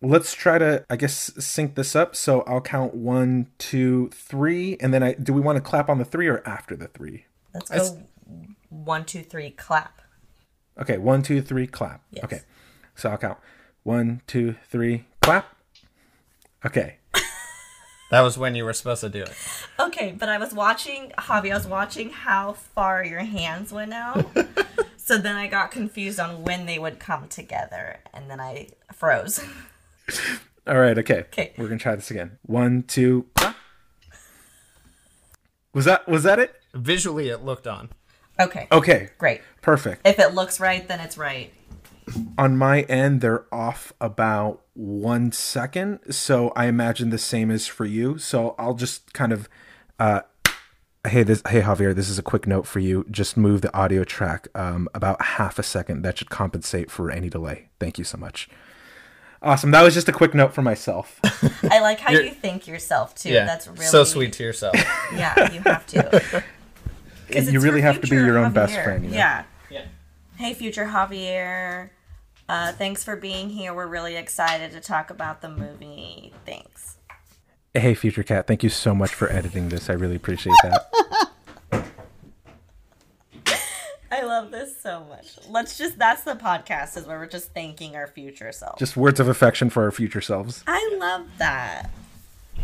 let's try to, I guess, sync this up. So I'll count one, two, three, and then I do we want to clap on the three or after the three? Let's go one, two, three, clap. Okay, one, two, three, clap. Yes. Okay, so I'll count one, two, three, clap. Okay, That was when you were supposed to do it. Okay, but I was watching, Javi, I was watching how far your hands went out. so then I got confused on when they would come together, and then I froze. all right, okay. Okay. we're gonna try this again. One, two, clap. Was that was that it? Visually, it looked on. Okay, Okay, great. perfect. If it looks right, then it's right. On my end, they're off about one second, so I imagine the same is for you. So I'll just kind of, uh, hey, this, hey Javier, this is a quick note for you. Just move the audio track um, about half a second. That should compensate for any delay. Thank you so much. Awesome. That was just a quick note for myself. I like how You're- you think yourself too. Yeah, That's really so sweet to yourself. Yeah, you have to. you really have to be your own best friend. You know? Yeah. yeah. Hey, future Javier. Uh, thanks for being here. We're really excited to talk about the movie. Thanks. Hey, Future Cat. Thank you so much for editing this. I really appreciate that. I love this so much. Let's just, that's the podcast, is where we're just thanking our future selves. just words of affection for our future selves. I love that.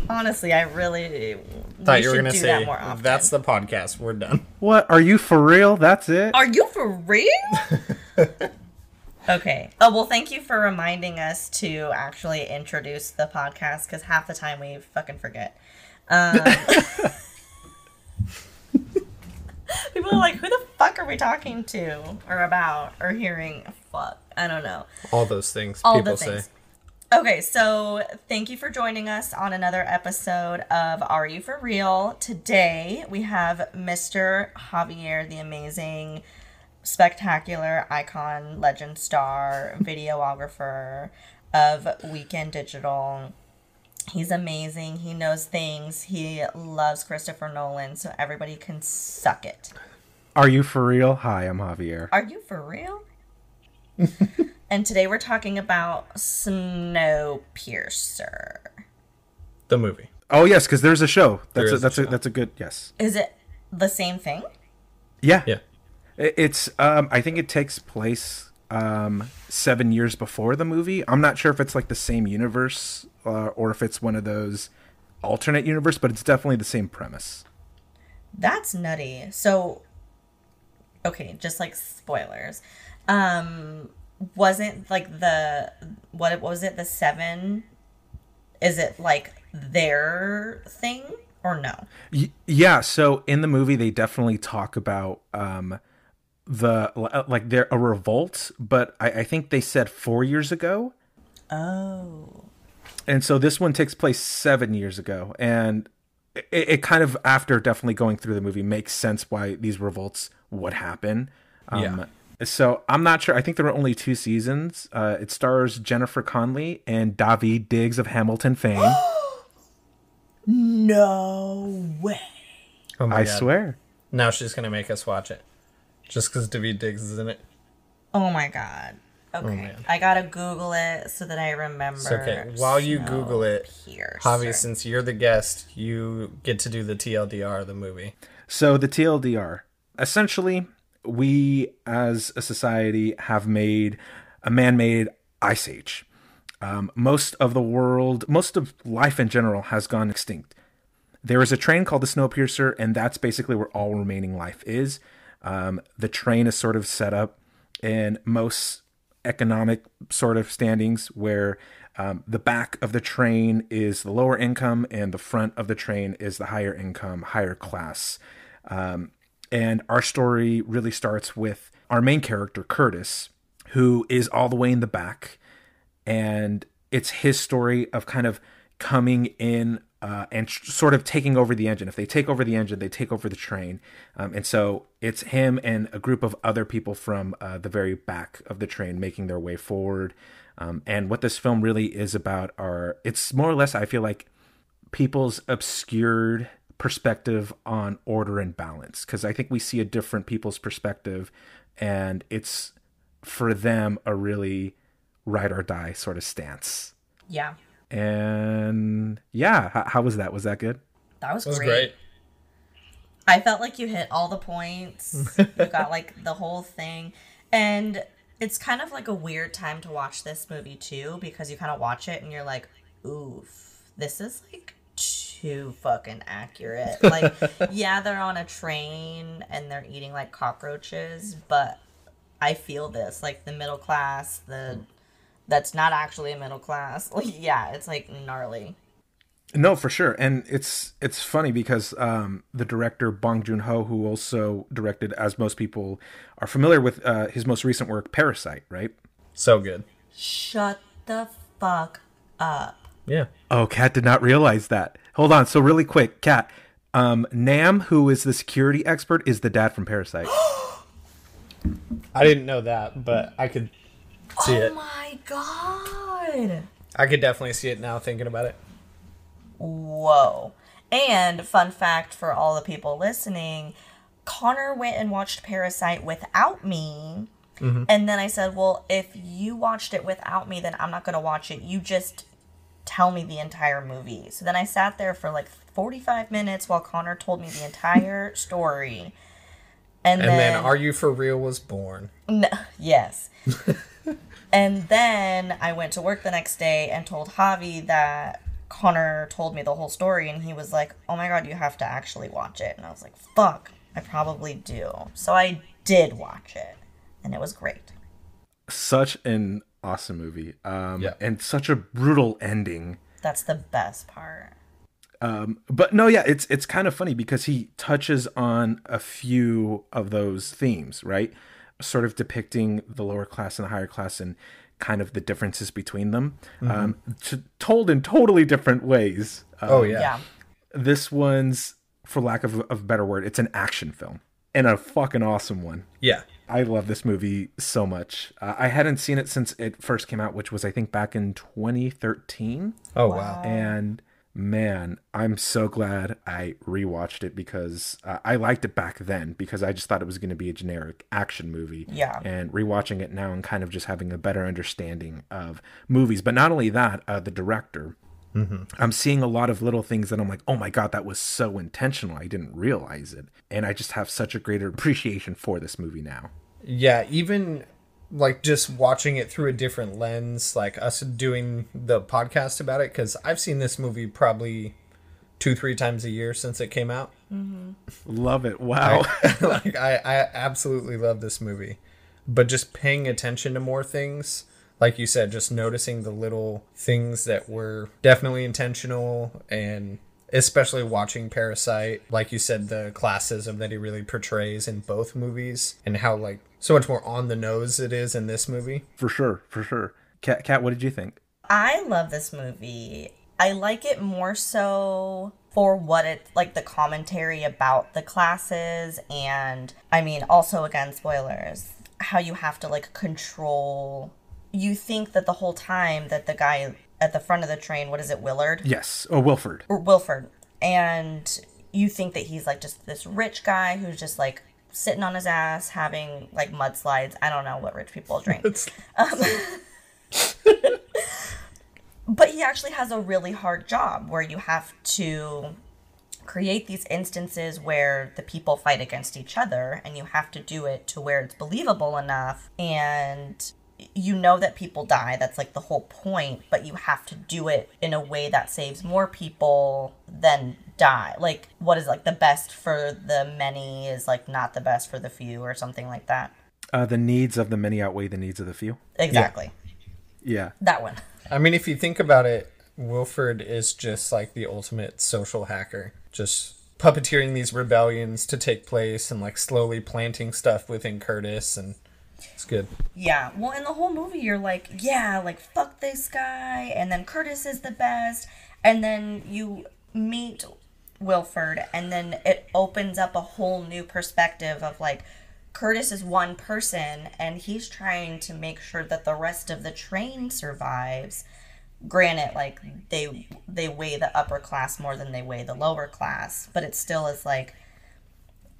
Honestly, I really Thought you were gonna say that more that's the podcast. We're done. What? Are you for real? That's it? Are you for real? okay. Oh well, thank you for reminding us to actually introduce the podcast because half the time we fucking forget. Um, people are like, "Who the fuck are we talking to, or about, or hearing?" Fuck, I don't know. All those things all people the say. things. Okay, so thank you for joining us on another episode of Are You For Real? Today we have Mr. Javier, the amazing, spectacular icon, legend star, videographer of Weekend Digital. He's amazing. He knows things. He loves Christopher Nolan, so everybody can suck it. Are you for real? Hi, I'm Javier. Are you for real? and today we're talking about Snowpiercer. The movie. Oh yes, because there's a show. That's a, is a that's a, that's a good yes. Is it the same thing? Yeah, Yeah. It's um I think it takes place um seven years before the movie. I'm not sure if it's like the same universe uh, or if it's one of those alternate universe, but it's definitely the same premise. That's nutty. So, okay, just like spoilers. Um, wasn't like the what was it? The seven? Is it like their thing or no? Y- yeah, so in the movie they definitely talk about um the like they're a revolt, but I, I think they said four years ago. Oh, and so this one takes place seven years ago and it, it kind of after definitely going through the movie makes sense why these revolts would happen um, Yeah. so i'm not sure i think there were only two seasons uh, it stars jennifer connelly and david diggs of hamilton fame no way! Oh my i God. swear Now she's gonna make us watch it, just because David Diggs is in it. Oh my god. Okay, man. I gotta Google it so that I remember. It's okay. While you Google it, Snowpiercer. Javi, since you're the guest, you get to do the TLDR of the movie. So the TLDR. Essentially, we as a society have made a man-made ice age. Um, most of the world, most of life in general, has gone extinct. There is a train called the Snowpiercer, and that's basically where all remaining life is. Um, the train is sort of set up in most economic sort of standings where um, the back of the train is the lower income and the front of the train is the higher income, higher class. Um, and our story really starts with our main character, Curtis, who is all the way in the back. And it's his story of kind of coming in uh, and tr- sort of taking over the engine. If they take over the engine, they take over the train. Um, and so it's him and a group of other people from uh, the very back of the train making their way forward. Um, and what this film really is about are it's more or less, I feel like, people's obscured perspective on order and balance. Because I think we see a different people's perspective, and it's for them a really ride or die sort of stance Yeah. And yeah, how, how was that? Was that good? That was, It was great. great. I felt like you hit all the points. you got like the whole thing. And it's kind of like a weird time to watch this movie too, because you kind of watch it and you're like, oof, this is like too fucking accurate. Like, yeah, they're on a train and they're eating like cockroaches, but I feel this. Like the middle class, the that's not actually a middle class. Like, yeah, it's like gnarly. No, for sure, and it's it's funny because um, the director Bong Joon Ho, who also directed, as most people are familiar with, uh, his most recent work, Parasite, right? So good. Shut the fuck up. Yeah. Oh, Kat did not realize that. Hold on, so really quick, Kat. Um, Nam, who is the security expert, is the dad from Parasite. I didn't know that, but I could see oh it. my god. I could definitely see it now thinking about it. Whoa. And fun fact for all the people listening, Connor went and watched Parasite without me. Mm-hmm. And then I said, Well, if you watched it without me, then I'm not going to watch it. You just tell me the entire movie. So then I sat there for like 45 minutes while Connor told me the entire story. And, And then, then Are You For Real was born. No, yes. and then I went to work the next day and told Javi that Connor told me the whole story, and he was like, "Oh my god, you have to actually watch it." And I was like, "Fuck, I probably do." So I did watch it, and it was great. such an awesome movie, um, Yeah. and such a brutal ending. That's the best part. Um, but no, yeah, it's it's kind of funny because he touches on a few of those themes, right? Sort of depicting the lower class and the higher class and kind of the differences between them, um, to, told in totally different ways. Uh, Oh, yeah. Yeah. this one's, for lack of, of a better word, it's an action film and a fucking awesome one. Yeah. I love this movie so much. Uh, I hadn't seen it since it first came out, which was I think back in 2013. Oh, wow. And man, I'm so glad I rewatched it because uh, I liked it back then because I just thought it was going to be a generic action movie. Yeah. And rewatching it now and kind of just having a better understanding of movies. But not only that, uh, the director. I'm seeing a lot of little things that I'm like, oh my God, that was so intentional. I didn't realize it. And I just have such a greater appreciation for this movie now. Yeah, even like just watching it through a different lens, like us doing the podcast about it, because I've seen this movie probably two, three times a year since it came out. Mm-hmm. Love it. Wow. like I, I absolutely love this movie, but just paying attention to more things, like you said, just noticing the little things that were definitely intentional, and especially watching Parasite, like you said, the classism that he really portrays in both movies, and how like so much more on the nose it is in this movie. for sure. For sure. Kat, Kat, what did you think? I love this movie. I like it more so for what it like the commentary about the classes and I mean also again spoilers how you have to like control you think that the whole time that the guy at the front of the train what is it Willard Yes. Oh, Wilford. or Wilford and you think that he's like just this rich guy who's just like sitting on his ass having like mudslides. I don't know what rich people drink. Um, but he actually has a really hard job where you have to create these instances where the people fight against each other and you have to do it to where it's believable enough and you know that people die that's like the whole point but you have to do it in a way that saves more people than die. Like what is like the best for the many is like not the best for the few or something like that. Uh, the needs of the many outweigh the needs of the few. exactly. Yeah. that one. I mean, if you think about it, Wilford is just like the ultimate social hacker, just puppeteering these rebellions to take place and like slowly planting stuff within Curtis, and it's good. Yeah, well, in the whole movie, you're like, yeah, like, fuck this guy, and then Curtis is the best, and then you meet Wilford, and then it opens up a whole new perspective of like, Curtis is one person, and he's trying to make sure that the rest of the train survives. Granted, like they they weigh the upper class more than they weigh the lower class, but it still is like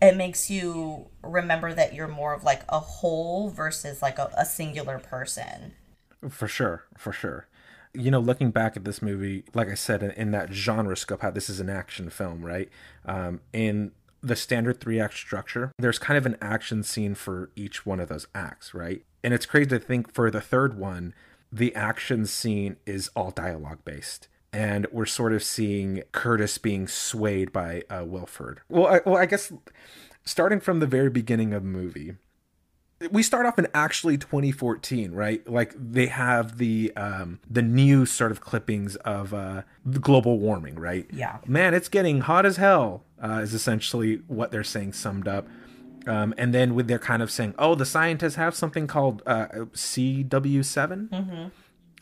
it makes you remember that you're more of like a whole versus like a, a singular person. For sure, for sure. you know, looking back at this movie, like I said, in, in that genre scope, how this is an action film, right? Um, in the standard three act structure, there's kind of an action scene for each one of those acts, right? And it's crazy to think for the third one, the action scene is all dialogue based. And we're sort of seeing Curtis being swayed by uh, Wilford. Well, I, well, I guess starting from the very beginning of the movie, we start off in actually 2014 right? Like they have the um the new sort of clippings of uh global warming right? Yeah. man it's getting hot as hell uh, is essentially what they're saying summed up. Um and then with they're kind of saying oh the scientists have something called uh cw7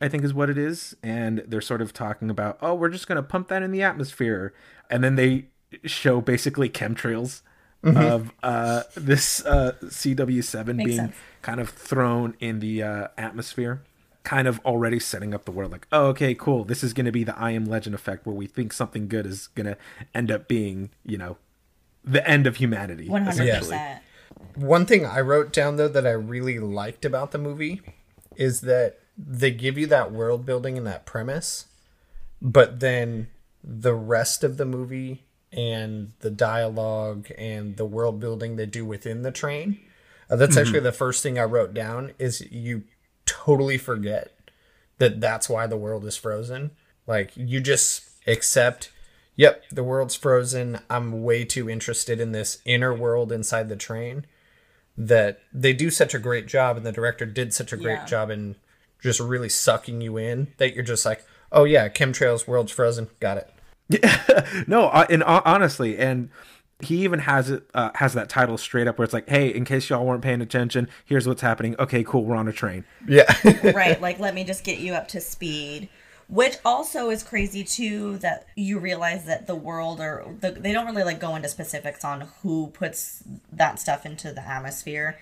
I think is what it is. And they're sort of talking about, oh, we're just going to pump that in the atmosphere. And then they show basically chemtrails of uh, this uh, CW7 Makes being sense. kind of thrown in the uh, atmosphere. Kind of already setting up the world like, oh, okay, cool. This is going to be the I Am Legend effect where we think something good is going to end up being, you know, the end of humanity. One hundred essentially. percent. One thing I wrote down though that I really liked about the movie is that they give you that world building and that premise, but then the rest of the movie and the dialogue and the world building they do within the train. Uh, that's actually the first thing I wrote down is you totally forget that that's why the world is frozen. Like you just accept, yep, the world's frozen. I'm way too interested in this inner world inside the train that they do such a great job and the director did such a great Yeah. job in just really sucking you in that you're just like, "Oh yeah, chemtrails, world's frozen. Got it." no, uh, and uh, honestly, and he even has it uh, has that title straight up where it's like, "Hey, in case y'all weren't paying attention, here's what's happening." Okay, cool, we're on a train. Yeah. right like let me just get you up to speed which also is crazy too that you realize that the world or the, they don't really like go into specifics on who puts that stuff into the atmosphere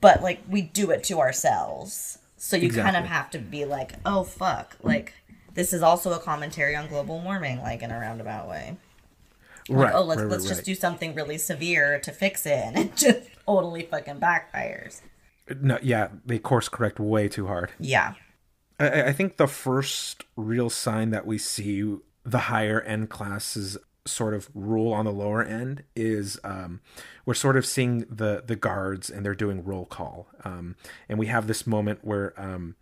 but like we do it to ourselves so you kind of have to be like oh fuck. Like this is also a commentary on global warming like in a roundabout way. Like, Right. oh let's right, let's right, just do something really severe to fix it and it just totally fucking backfires. No, yeah, they course correct way too hard. yeah. I, I think the first real sign that we see the higher end classes sort of rule on the lower end is um, we're sort of seeing the the guards and they're doing roll call, um, and we have this moment where um,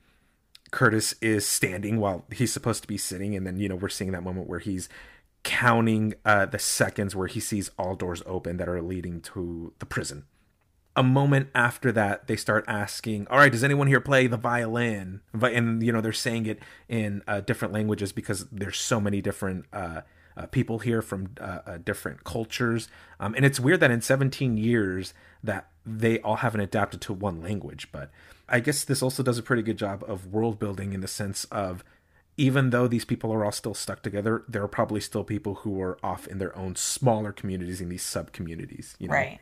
Curtis is standing while he's supposed to be sitting, and then you know we're seeing that moment where he's counting uh, the seconds where he sees all doors open that are leading to the prison. A moment after that they start asking all right does anyone here play the violin? Vi- and you know they're saying it in uh, different languages because there's so many different uh, uh, people here from uh, uh, different cultures. Um, and it's weird that in 17 years that they all haven't adapted to one language but i guess this also does a pretty good job of world building in the sense of even though these people are all still stuck together there are probably still people who are off in their own smaller communities in these sub communities you know? Right.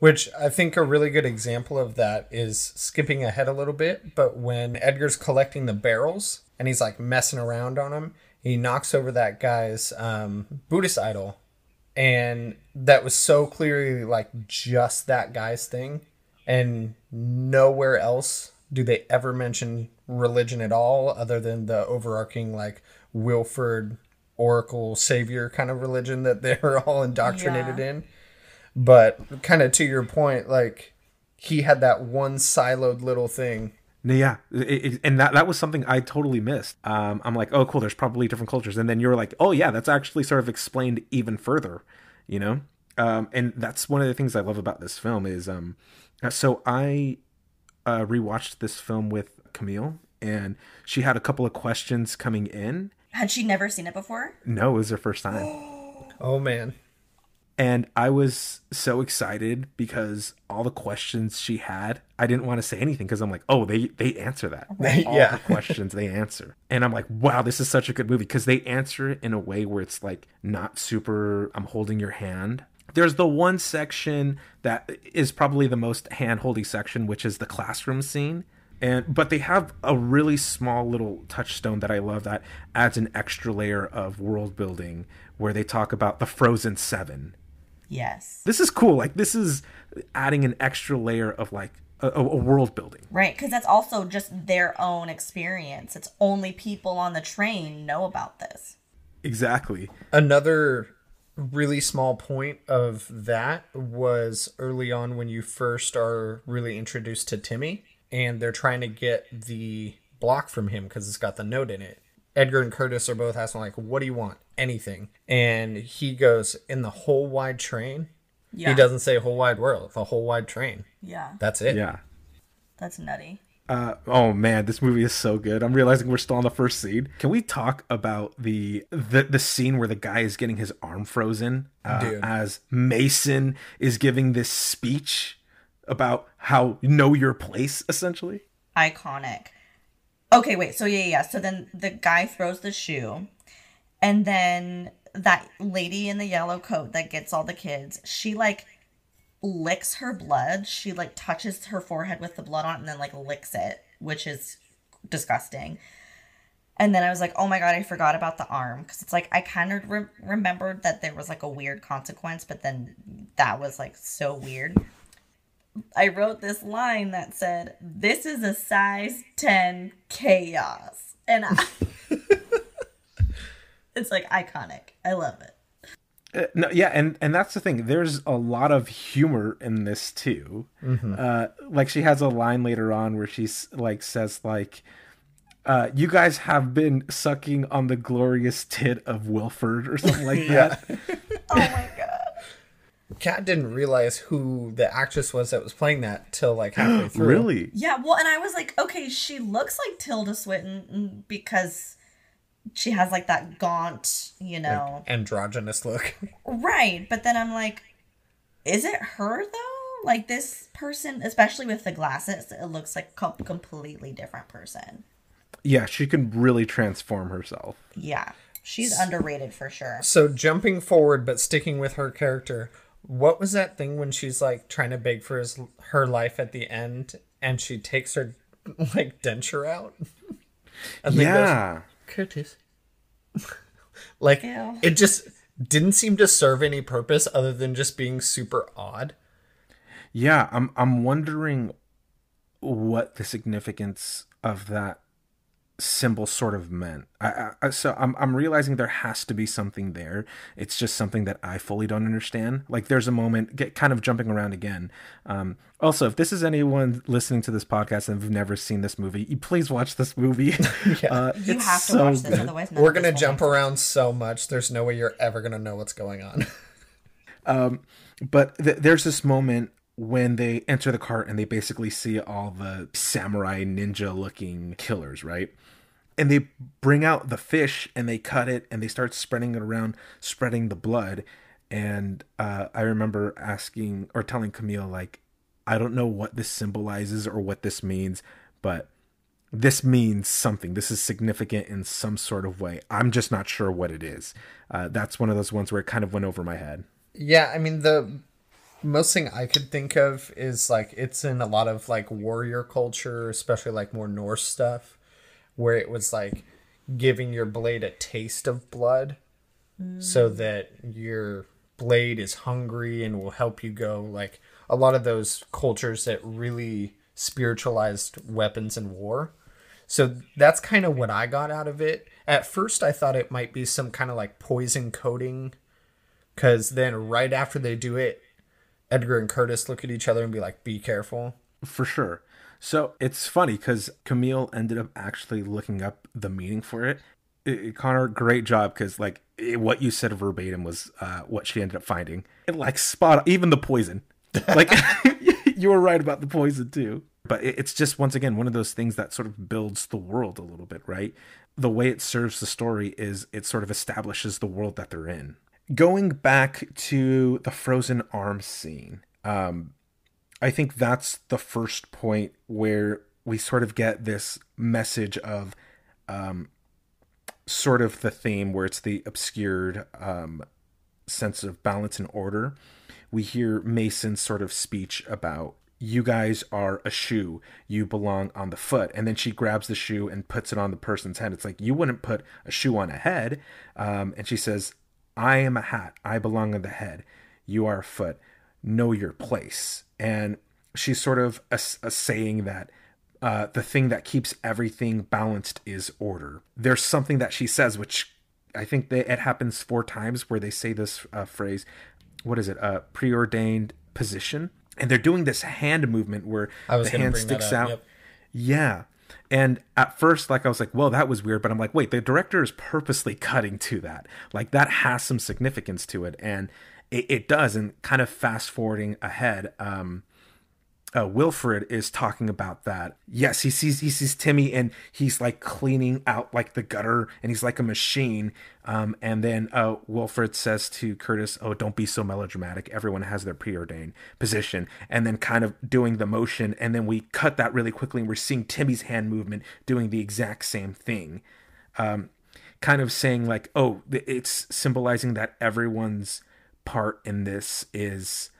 Which I think a really good example of that is skipping ahead a little bit, but when Edgar's collecting the barrels and he's like messing around on them, he knocks over that guy's um, Buddhist idol. And that was so clearly like just that guy's thing. And nowhere else do they ever mention religion at all, other than the overarching like Wilford Oracle Savior kind of religion that they're all indoctrinated Yeah. in. But kind of to your point, like he had that one siloed little thing. No, Yeah, it, it- and that that was something I totally missed. Um, I'm like, oh, cool. There's probably different cultures, and then you're like, oh yeah, that's actually sort of explained even further, you know. Um, and that's one of the things I love about this film is, um, uh, so I uh, rewatched this film with Camille, and she had a couple of questions coming in. Had she never seen it before? No, it was her first time. Oh man. And I was so excited because all the questions she had, I didn't want to say anything because I'm like, oh, they they answer that. All Yeah. the questions they answer. And I'm like, wow, this is such a good movie because they answer it in a way where it's like not super I'm holding your hand. There's the one section that is probably the most hand-holdy section, which is the classroom scene. And but they have a really small little touchstone that I love that adds an extra layer of world building where they talk about the Frozen Seven Yes. this is cool like this is adding an extra layer of like a, a world building. Right, because that's also just their own experience. It's only people on the train know about this. Exactly. Another really small point of that was early on when you first are really introduced to Timmy and they're trying to get the block from him because it's got the note in it. Edgar and Curtis are both asking like, "What do you want? Anything?" And he goes, "In the whole wide train." Yeah. He doesn't say whole wide world, the whole wide train. Yeah, That's it. Yeah. that's nutty. Uh, oh man, this movie is so good. I'm realizing we're still on the first scene. Can we talk about the the, the scene where the guy is getting his arm frozen uh, as Mason is giving this speech about how you know your place, essentially? Iconic. Okay, wait. So yeah, yeah. So then the guy throws the shoe, and then that lady in the yellow coat that gets all the kids, she like licks her blood. She like touches her forehead with the blood on it and then like licks it, which is disgusting. And then I was like, oh my god, I forgot about the arm because it's like I kind of re- remembered that there was like a weird consequence, but then that was like so weird. I wrote this line that said, "This is a size 10 chaos." And I It's like iconic. I love it. Uh, no, yeah, and and that's the thing. There's a lot of humor in this too. Uh, like she has a line later on where she's like says like, uh, "You guys have been sucking on the glorious tit of Wilford" or something like that. Oh my god. Kat didn't realize who the actress was that was playing that till like halfway through. Really? Yeah, well, and I was like, okay, she looks like Tilda Swinton because she has like that gaunt, you know. Androgynous look. Right, but then I'm like, is it her though? Like this person, especially with the glasses, it looks like a completely different person. Yeah, she can really transform herself. Yeah, she's underrated for sure. So jumping forward but sticking with her character, what was that thing when she's like trying to beg for his her life at the end and she takes her like denture out? and then goes, Yeah. Curtis. like Ew. it just didn't seem to serve any purpose other than just being super odd. Yeah, I'm I'm wondering what the significance of that symbol sort of meant. I, I so I'm I'm realizing there has to be something there. It's just something that I fully don't understand. Like there's a moment get kind of jumping around again. Um also, if this is anyone listening to this podcast and have never seen this movie, please watch this movie. uh, You it's have to so watch this, good. otherwise We're gonna jump make around so much. There's no way you're ever gonna know what's going on. but th- there's this moment when they enter the cart and they basically see all the samurai ninja looking killers right? And they bring out the fish and they cut it and they start spreading it around spreading the blood. And uh, i remember asking or telling camille like i don't know what this symbolizes or what this means but this means something. This is significant in some sort of way. I'm just not sure what it is. Uh, that's one of those ones where it kind of went over my head. Yeah, I mean the most thing I could think of is like it's in a lot of like warrior culture, especially like more Norse stuff, where it was like giving your blade a taste of blood so mm. that your blade is hungry and will help you go like a lot of those cultures that really spiritualized weapons and war. So that's kind of what I got out of it. At first I thought it might be some kind of like poison coating because then right after they do it, Edgar and Curtis look at each other and be like, "Be careful." For sure. So it's funny because Camille ended up actually looking up the meaning for it. It- Connor, great job because like it- what you said verbatim was uh, what she ended up finding. It like spot even the poison. Like you were right about the poison too. But it- it's just once again one of those things that sort of builds the world a little bit, right? The way it serves the story is it sort of establishes the world that they're in. Going back to the frozen arm scene, um, I think that's the first point where we sort of get this message of um, sort of the theme where it's the obscured um, sense of balance and order. We hear Mason's sort of speech about you guys are a shoe, you belong on the foot. And then she grabs the shoe and puts it on the person's head. It's like, you wouldn't put a shoe on a head. Um, and she says, I am a hat, I belong in the head, you are a foot, know your place. And she's sort of a, a saying that uh, the thing that keeps everything balanced is order. There's something that she says, which I think they, it happens four times where they say this uh, phrase. What is it? A uh, preordained position, and they're doing this hand movement where the hand sticks out. Yep. Yeah. And at first, like I was like, well, that was weird, but I'm like, wait, the director is purposely cutting to that. Like that has some significance to it, and it, it does. And kind of fast forwarding ahead, um, uh, Wilford is talking about that. Yes, he sees he sees Timmy and he's like cleaning out like the gutter and he's like a machine. Um, and then uh, Wilford says to Curtis, "Oh, don't be so melodramatic. Everyone has their preordained position." And then kind of doing the motion, and then we cut that really quickly, and we're seeing Timmy's hand movement doing the exact same thing. Um, kind of saying like, "Oh, it's symbolizing that everyone's part in this is."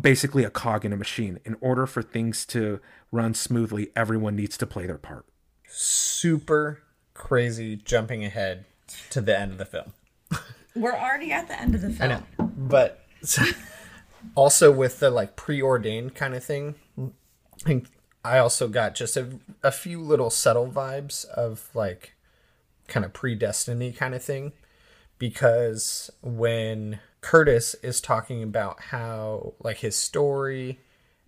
Basically a cog in a machine. In order for things to run smoothly, everyone needs to play their part. Super crazy jumping ahead to the end of the film. We're already at the end of the film. I know. But also with the like preordained kind of thing, I also got just a, a few little subtle vibes of like kind of predestiny kind of thing because when Curtis is talking about how like his story,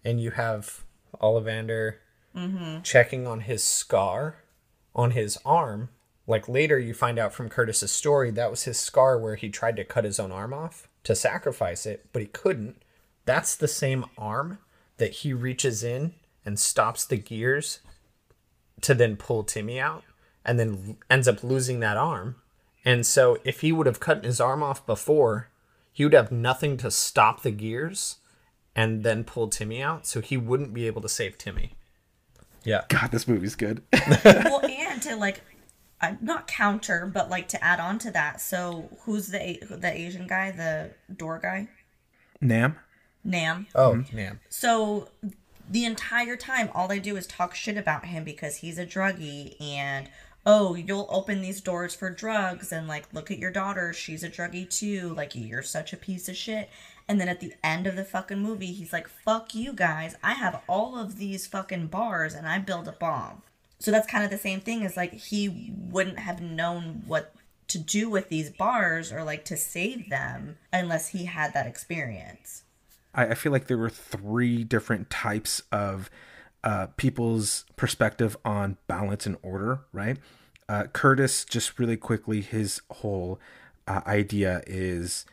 and you have Ollivander mm-hmm. checking on his scar on his arm. Like later, you find out from Curtis's story that was his scar where he tried to cut his own arm off to sacrifice it, but he couldn't. That's the same arm that he reaches in and stops the gears to then pull Timmy out and then ends up losing that arm. And so if he would have cut his arm off before, he would have nothing to stop the gears and then pull Timmy out, so he wouldn't be able to save Timmy. Yeah. God, this movie's good. well, and to like, uh, not counter, but like to add on to that. So, who's the the Asian guy, the door guy? Nam. Nam. Oh, mm-hmm. Nam. So the entire time, all they do is talk shit about him because he's a druggie and oh, you'll open these doors for drugs and like look at your daughter, she's a druggie too. Like you're such a piece of shit. And then at the end of the fucking movie, he's like, fuck you guys. I have all of these fucking bars and I build a bomb. So that's kind of the same thing as like he wouldn't have known what to do with these bars or like to save them unless he had that experience. I, I feel like there were three different types of uh, people's perspective on balance and order, right? Uh, Curtis, just really quickly, his whole uh, idea is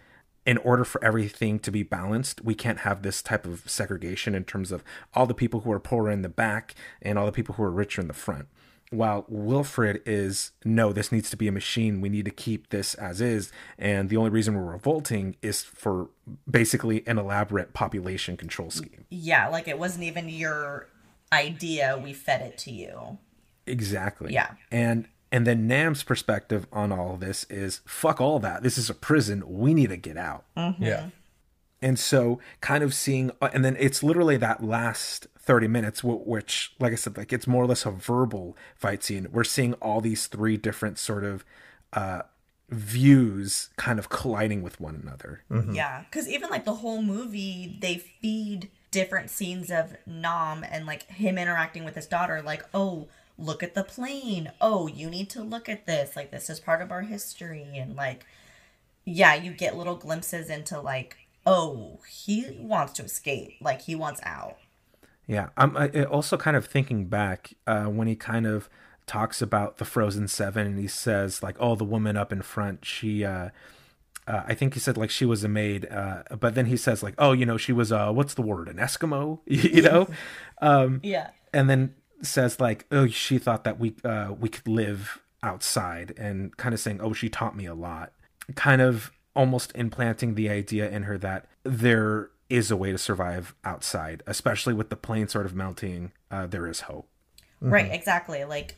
in order for everything to be balanced, we can't have this type of segregation in terms of all the people who are poorer in the back and all the people who are richer in the front. While Wilford is no, this needs to be a machine. We need to keep this as is. And the only reason we're revolting is for basically an elaborate population control scheme. Yeah, like it wasn't even your idea, we fed it to you. Exactly. Yeah. And and then Nam's perspective on all of this is fuck all that. This is a prison. We need to get out. Mm-hmm. Yeah. And so, kind of seeing, uh, and then it's literally that last 30 minutes, which, like I said, like it's more or less a verbal fight scene. We're seeing all these three different sort of uh, views kind of colliding with one another. Mm-hmm. Yeah. Because even like the whole movie, they feed different scenes of Nam and like him interacting with his daughter, like, oh, look at the plane. Oh, you need to look at this. Like, this is part of our history. And, like, yeah, you get little glimpses into, like, oh, he wants to escape. Like, he wants out. Yeah. I'm also kind of thinking back uh, when he kind of talks about the Frozen Seven and he says, like, oh, the woman up in front, she, uh, uh, I think he said like she was a maid, uh, but then he says like, oh, you know, she was uh, what's the word, an Eskimo, you know? Um, yeah. And then says like, oh, she thought that we uh, we could live outside, and kind of saying, oh, she taught me a lot, kind of almost implanting the idea in her that there is a way to survive outside, especially with the plane sort of melting. Uh, there is hope. Mm-hmm. Right. Exactly. Like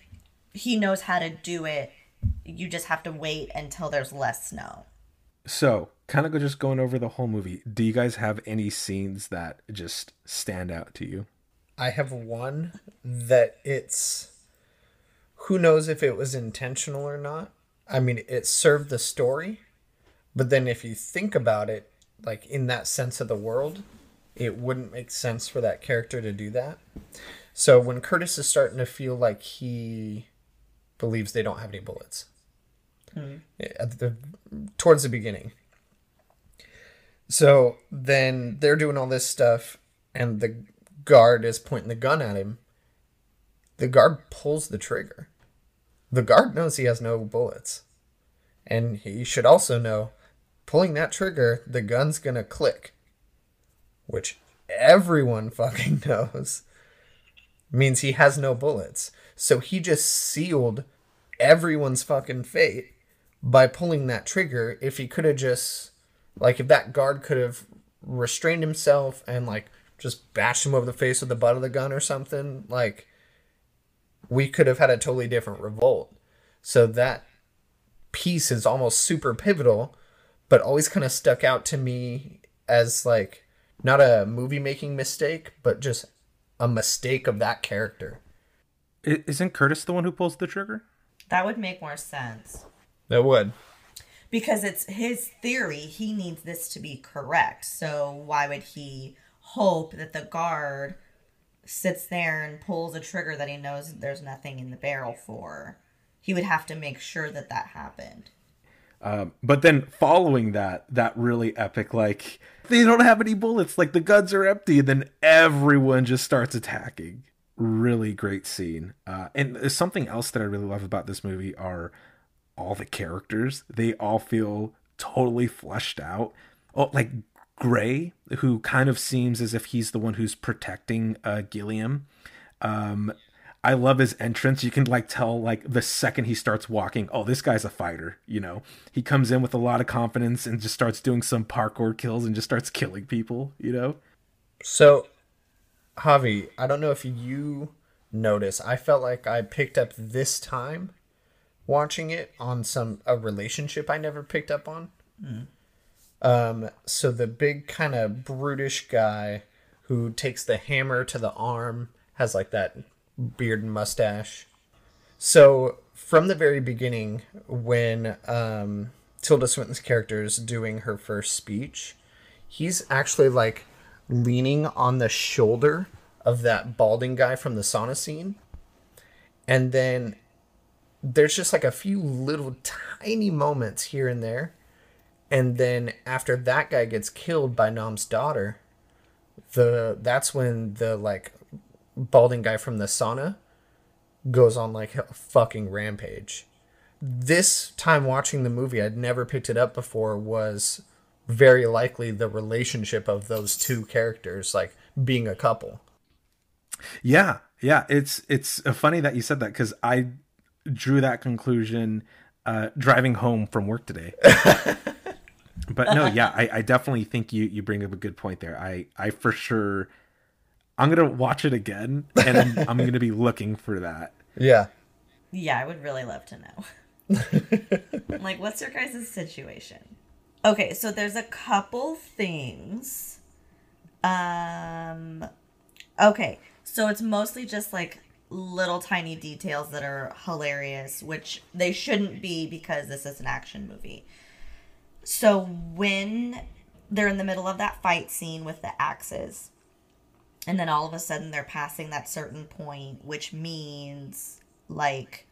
he knows how to do it. You just have to wait until there's less snow. So, kind of just going over the whole movie. Do you guys have any scenes that just stand out to you? I have one that it's who knows if it was intentional or not. I mean, it served the story, but then if you think about it, like in that sense of the world, it wouldn't make sense for that character to do that. So when Curtis is starting to feel like he believes they don't have any bullets, at the, towards the beginning. So then they're doing all this stuff, and the guard is pointing the gun at him. The guard pulls the trigger. The guard knows he has no bullets. And he should also know pulling that trigger, the gun's gonna click. Which everyone fucking knows means he has no bullets. So he just sealed everyone's fucking fate by pulling that trigger. If he could have just, like, if that guard could have restrained himself and, like, just bashed him over the face with the butt of the gun or something, like, we could have had a totally different revolt. So that piece is almost super pivotal, but always kind of stuck out to me as, like, not a movie making mistake, but just a mistake of that character. Isn't Curtis the one who pulls the trigger? That would make more sense. That would. Because it's his theory, he needs this to be correct. So why would he hope that the guard sits there and pulls a trigger that he knows there's nothing in the barrel for? He would have to make sure that that happened. Um, but then following that, that really epic, like they don't have any bullets, like the guns are empty, and then everyone just starts attacking. Really great scene. Uh, and something else that I really love about this movie are all the characters. They all feel totally fleshed out. Oh, like Gray, who kind of seems as if he's the one who's protecting uh, Gilliam. Um, I love his entrance. You can like tell like the second he starts walking, oh, this guy's a fighter, you know. He comes in with a lot of confidence and just starts doing some parkour kills and just starts killing people, you know. So, Javi, I don't know if you notice. I felt like I picked up this time watching it on some a relationship I never picked up on. Um, so the big kind of brutish guy who takes the hammer to the arm has like that beard and mustache. So from the very beginning, when um, Tilda Swinton's character is doing her first speech, he's actually like leaning on the shoulder of that balding guy from the sauna scene. And then there's just like a few little tiny moments here and there. And then after that guy gets killed by Nam's daughter, the that's when the like balding guy from the sauna goes on like a fucking rampage. This time watching the movie, I'd never picked it up before, was very likely the relationship of those two characters, like being a couple. Yeah, yeah. It's it's uh, funny that you said that because I drew that conclusion uh, driving home from work today. but no, yeah, I, I definitely think you you bring up a good point there. I I for sure I'm gonna watch it again and I'm, I'm gonna be looking for that. Yeah. Yeah, I would really love to know. like, what's your guys' situation? Okay, so there's a couple things. Um, okay, so it's mostly just like little tiny details that are hilarious, which they shouldn't be because this is an action movie. So when they're in the middle of that fight scene with the axes, and then all of a sudden they're passing that certain point, which means like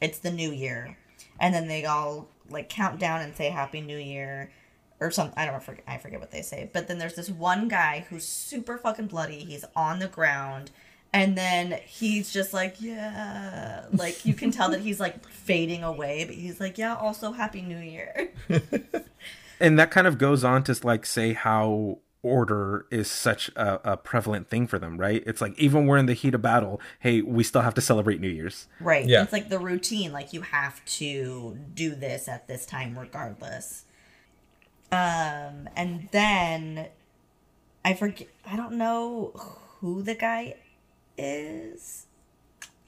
it's the new year. And then they all like count down and say happy new year or something i don't forget i forget what they say. But then there's this one guy who's super fucking bloody. He's on the ground and then he's just like yeah like you can tell that he's like fading away but he's like yeah also happy new year And that kind of goes on to like say how order is such a, a prevalent thing for them, right? It's like even we're in the heat of battle, hey, we still have to celebrate New Year's. right Yeah. it's like the routine like you have to do this at this time regardless um and then i forget i don't know who the guy is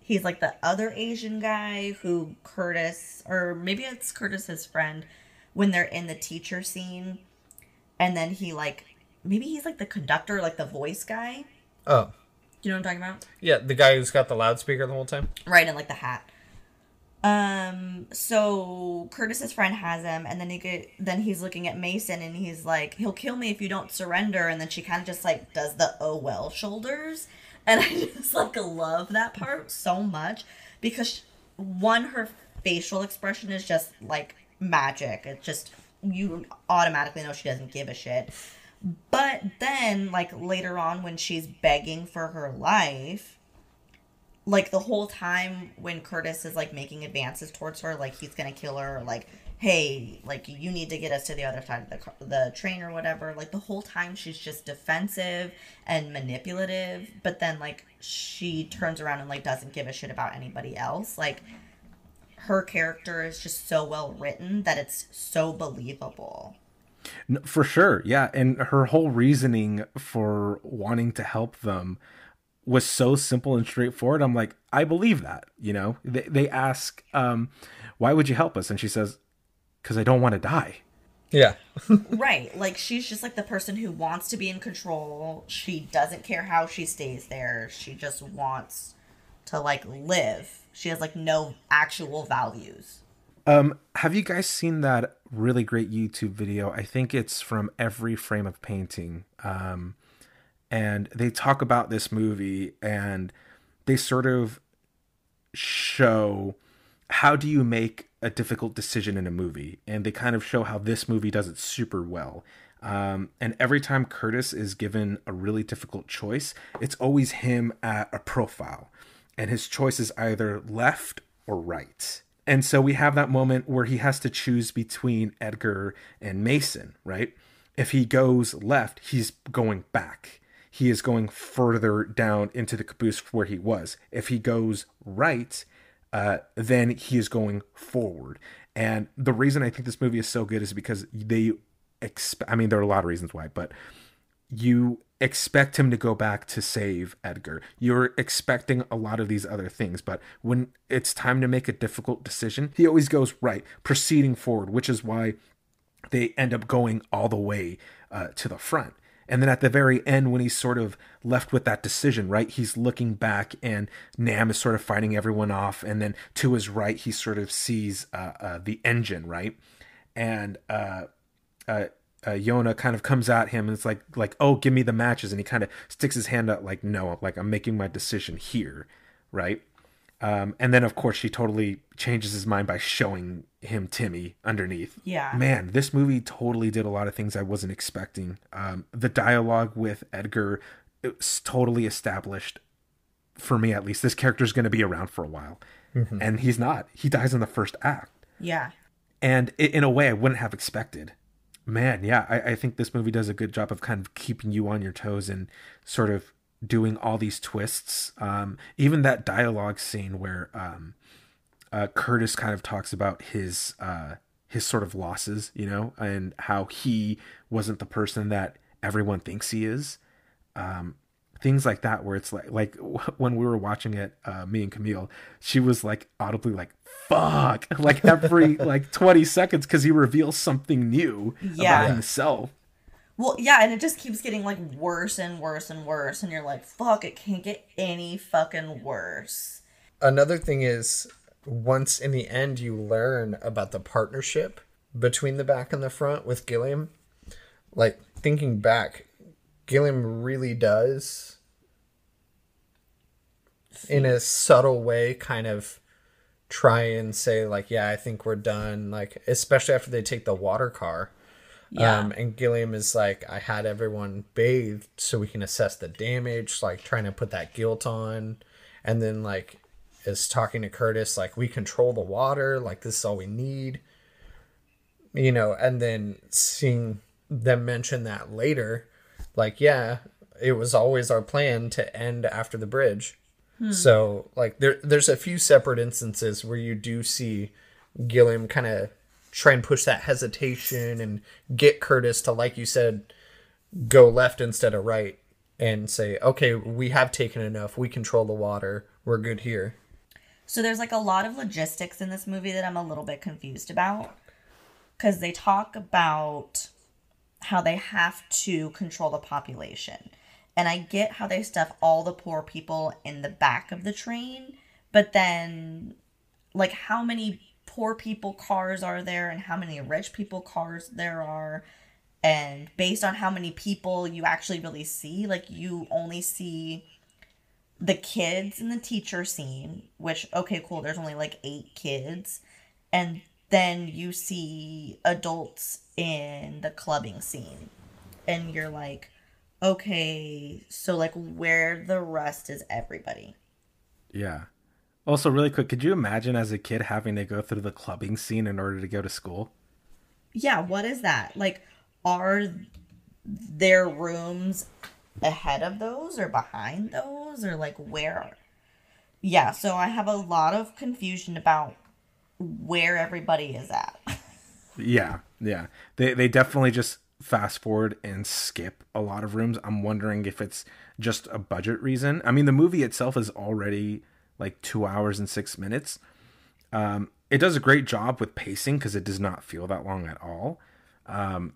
he's like the other asian guy who curtis or maybe it's curtis's friend when they're in the teacher scene and then he like maybe he's like the conductor like the voice guy Oh. you know what i'm talking about Yeah, the guy who's got the loudspeaker the whole time. right in like the hat Um. So Curtis's friend has him, and then he get then he's looking at Mason, and he's like, "He'll kill me if you don't surrender." And then she kind of just like does the oh well shoulders, and I just like love that part so much because one, her facial expression is just like magic. It's just you automatically know she doesn't give a shit. But then, like later on, when she's begging for her life, like the whole time when Curtis is like making advances towards her, like he's gonna kill her, or, like hey, like you need to get us to the other side of the car- the train or whatever. Like the whole time she's just defensive and manipulative, but then like she turns around and like doesn't give a shit about anybody else. Like her character is just so well written that it's so believable. No, for sure, yeah, and her whole reasoning for wanting to help them was so simple and straightforward. I'm like, I believe that. You know, they they ask, um, "Why would you help us?" And she says, "Because I don't want to die." Yeah. right. Like she's just like the person who wants to be in control. She doesn't care how she stays there. She just wants to like live. She has like no actual values. Um, have you guys seen that really great YouTube video? I think it's from Every Frame a Painting. Um, and they talk about this movie and they sort of show how do you make a difficult decision in a movie? And they kind of show how this movie does it super well. Um, and every time curtis is given a really difficult choice it's always him at a profile. And his choice is either left or right. And so we have that moment where he has to choose between edgar and mason right? If he goes left he's going back. He is going further down into the caboose where he was. If he goes right uh, then he is going forward. And the reason I think this movie is so good is because they expect, I mean, there are a lot of reasons why, but you expect him to go back to save Edgar. You're expecting a lot of these other things, but when it's time to make a difficult decision, he always goes right, proceeding forward, which is why they end up going all the way uh, to the front. And then at the very end, when he's sort of left with that decision, right? He's looking back and Nam is sort of fighting everyone off. And then to his right, he sort of sees uh, uh, the engine, right? And uh, uh, uh, Yona kind of comes at him and it's like, like, oh, give me the matches. And he kind of sticks his hand out like, no, like I'm making my decision here, right? Um, and then, of course, she totally changes his mind by showing him Timmy underneath. Yeah. Man, this movie totally did a lot of things I wasn't expecting. Um, the dialogue with Edgar it's totally established for me, at least. This character's going to be around for a while, mm-hmm. and he's not. He dies in the first act. Yeah. And in a way, I wouldn't have expected. Man, yeah, I, I think this movie does a good job of kind of keeping you on your toes and sort of doing all these twists. Um, even that dialogue scene where um, uh, Curtis kind of talks about his uh, his sort of losses, you know, and how he wasn't the person that everyone thinks he is. Um, things like that, where it's like like when we were watching it, uh, me and Camille, she was like audibly like "fuck" like every like twenty seconds because he reveals something new yeah. about himself. Well, yeah, and it just keeps getting like worse and worse and worse, and you're like, "Fuck, it can't get any fucking worse." Another thing is once in the end you learn about the partnership between the back and the front with Gilliam, like thinking back, Gilliam really does in a subtle way kind of try and say like yeah i think we're done like especially after they take the water car yeah. Um, and Gilliam is like, I had everyone bathed so we can assess the damage, like trying to put that guilt on. And then, like, is talking to Curtis like we control the water, like this is all we need. You know, and then seeing them mention that later, like yeah, it was always our plan to end after the bridge. Hmm. So like there there's a few separate instances where you do see Gilliam kind of try and push that hesitation and get Curtis to like you said go left instead of right and say, okay, we have taken enough. We control the water. We're good here. So there's like a lot of logistics in this movie that I'm a little bit confused about because they talk about how they have to control the population. And I get how they stuff all the poor people in the back of the train, but then like how many poor people cars are there and how many rich people cars there are and based on how many people you actually really see like you only see the kids and the teacher scene which okay cool there's only like eight kids and then you see adults in the clubbing scene and you're like okay so like where the rest is everybody Yeah. Also, really quick, could you imagine as a kid having to go through the clubbing scene in order to go to school? yeah what is that like are there rooms ahead of those or behind those or like where yeah so i have a lot of confusion about where everybody is at Yeah, yeah. They they definitely just fast forward and skip a lot of rooms. I'm wondering if it's just a budget reason. I mean, the movie itself is already like two hours and six minutes. Um, it does a great job with pacing because it does not feel that long at all. Um,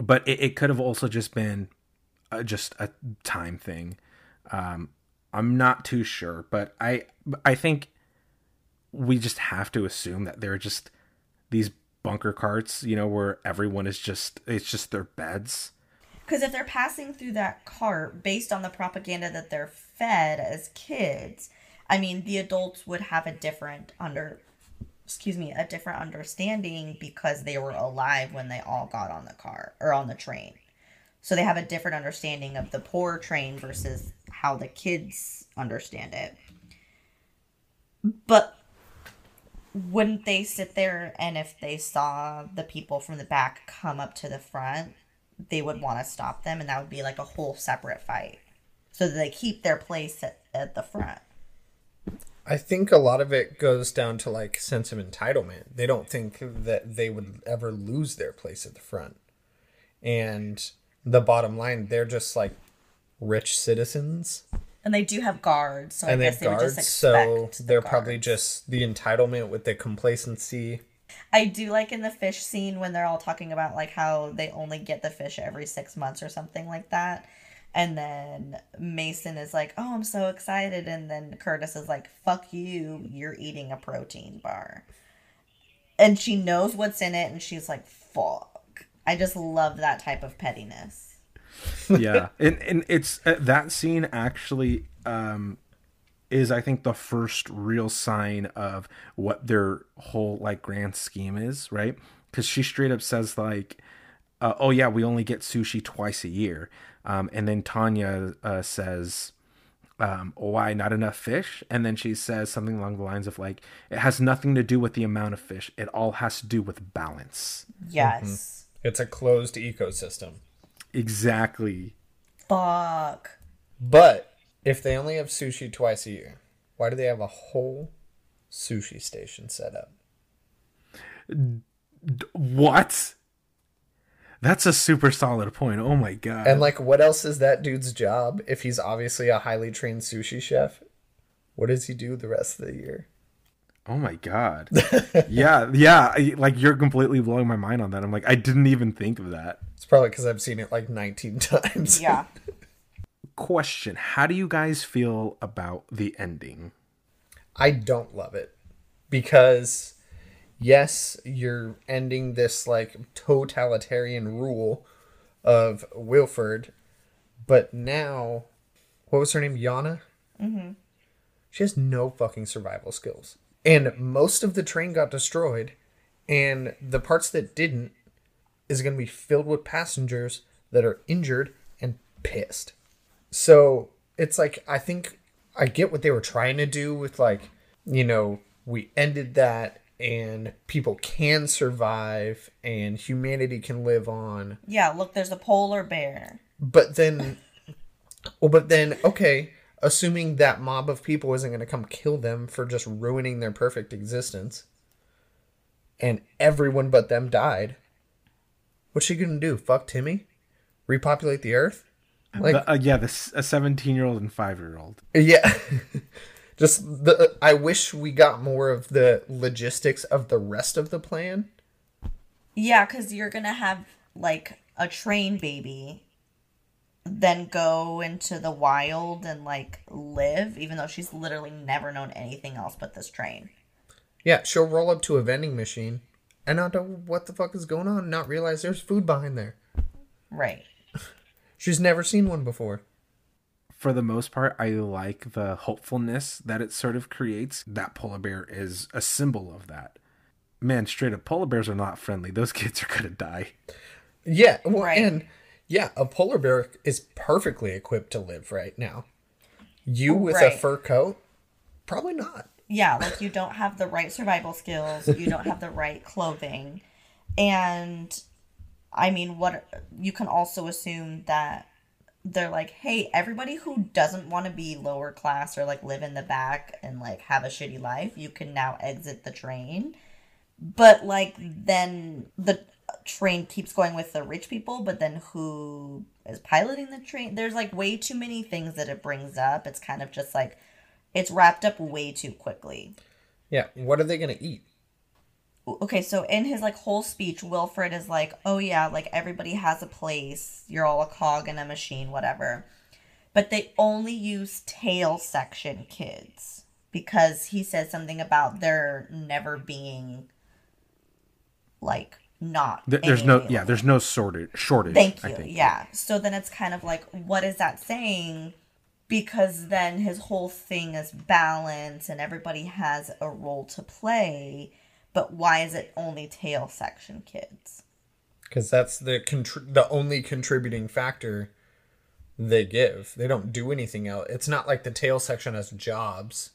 but it, it could have also just been uh, just a time thing. Um, I'm not too sure, but I I think we just have to assume that they're just these bunker carts, you know, where everyone is just it's just their beds. because if they're passing through that cart based on the propaganda that they're fed as kids i mean the adults would have a different under excuse me a different understanding because they were alive when they all got on the car or on the train so they have a different understanding of the poor train versus how the kids understand it but wouldn't they sit there and if they saw the people from the back come up to the front they would want to stop them and that would be like a whole separate fight so they keep their place at, at the front I think a lot of it goes down to like sense of entitlement. They don't think that they would ever lose their place at the front. And the bottom line, they're just like rich citizens. And they do have guards so and i they guess have they would just guards, expect so the they're probably guards. just the entitlement with the complacency. i do like in the fish scene when they're all talking about like how they only get the fish every six months or something like that. And then mason is like oh i'm so excited. And then curtis is like fuck you you're eating a protein bar. And she knows what's in it and she's like fuck. I just love that type of pettiness yeah and and it's uh, that scene actually um is i think the first real sign of what their whole like grand scheme is right because she straight up says like uh, oh yeah we only get sushi twice a year um and then tanya uh, says um, why not enough fish? And then she says something along the lines of like, it has nothing to do with the amount of fish. It all has to do with balance. yes It's a closed ecosystem. Exactly. fuck But if they only have sushi twice a year, why do they have a whole sushi station set up? What? That's a super solid point. Oh my god. And like, what else is that dude's job if he's obviously a highly trained sushi chef? What does he do the rest of the year? Oh my god. yeah, yeah. Like you're completely blowing my mind on that. I'm like, I didn't even think of that. It's probably because I've seen it like 19 times. yeah Question: How do you guys feel about the ending? I don't love it because, yes, you're ending this like totalitarian rule of Wilford, but now, what was her name? Yana? Mm-hmm. She has no fucking survival skills. And most of the train got destroyed, and the parts that didn't is going to be filled with passengers that are injured and pissed. So it's like I think I get what they were trying to do with like, you know, we ended that and people can survive and humanity can live on. yeah look there's a polar bear But then well but then okay, assuming that mob of people isn't going to come kill them for just ruining their perfect existence and everyone but them died. What's she going to do? Fuck Timmy? Repopulate the earth? Like The- uh, yeah, this a 17 year old and five year old. Yeah. Just the I wish we got more of the logistics of the rest of the plan. Yeah, because you're gonna have like a train baby, then go into the wild and like live, even though she's literally never known anything else but this train. Yeah, she'll roll up to a vending machine and not know what the fuck is going on, not realize there's food behind there. Right. She's never seen one before. For the most part, I like the hopefulness that it sort of creates. That polar bear is a symbol of that. Man, straight up, polar bears are not friendly. Those kids are gonna die. Yeah, well, Right. and yeah, a polar bear is perfectly equipped to live right now. You oh, with a fur coat, probably not. yeah, like you don't have the right survival skills, you don't have the right clothing. And I mean, what you can also assume that they're like, hey, everybody who doesn't want to be lower class or like live in the back and like have a shitty life, you can now exit the train. But like, then the train keeps going with the rich people, but then who is piloting the train? There's like way too many things that it brings up. It's kind of just like, it's wrapped up way too quickly. Yeah, what are they gonna eat? okay so in his like whole speech Wilford is like oh yeah like everybody has a place you're all a cog in a machine whatever but they only use tail section kids because he says something about there never being like not Th- There's no, available. yeah, there's no shortage. Shortage. Thank I you. think. Yeah. So then it's kind of like, what is that saying? Because then his whole thing is balance and everybody has a role to play. But why is it only tail section kids? Because that's the contr- the only contributing factor they give. They don't do anything else. It's not like the tail section has jobs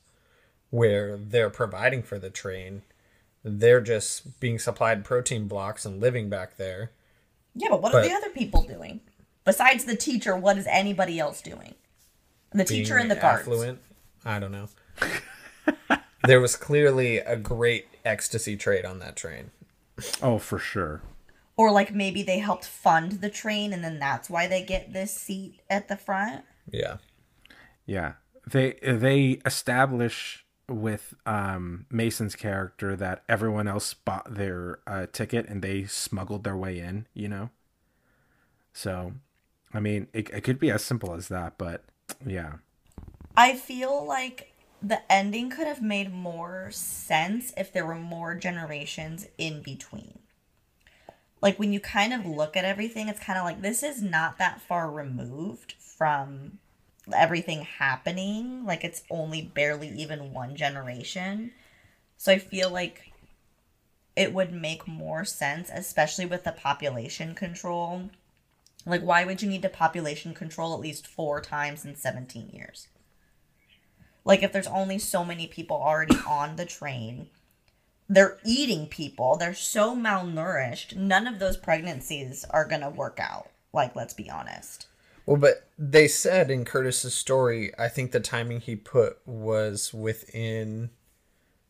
where they're providing for the train. They're just being supplied protein blocks and living back there. Yeah, but what are the other people doing? Besides the teacher, what is anybody else doing? The teacher being and the guards. affluent. I don't know. there was clearly a great ecstasy trade on that train. Oh, for sure. Or like maybe they helped fund the train and then that's why they get this seat at the front. Yeah. Yeah. They they establish with um, Mason's character that everyone else bought their uh, ticket and they smuggled their way in. You know. So, I mean, it, it could be as simple as that, but yeah. I feel like the ending could have made more sense if there were more generations in between. Like when you kind of look at everything, it's kind of like this is not that far removed from everything happening. Like it's only barely even one generation. So I feel like it would make more sense, especially with the population control. Like, why would you need to population control at least four times in 17 years? Like, if there's only so many people already on the train, they're eating people, they're so malnourished, none of those pregnancies are gonna work out. Like, let's be honest. Well, but they said in Curtis's story, I think the timing he put was within,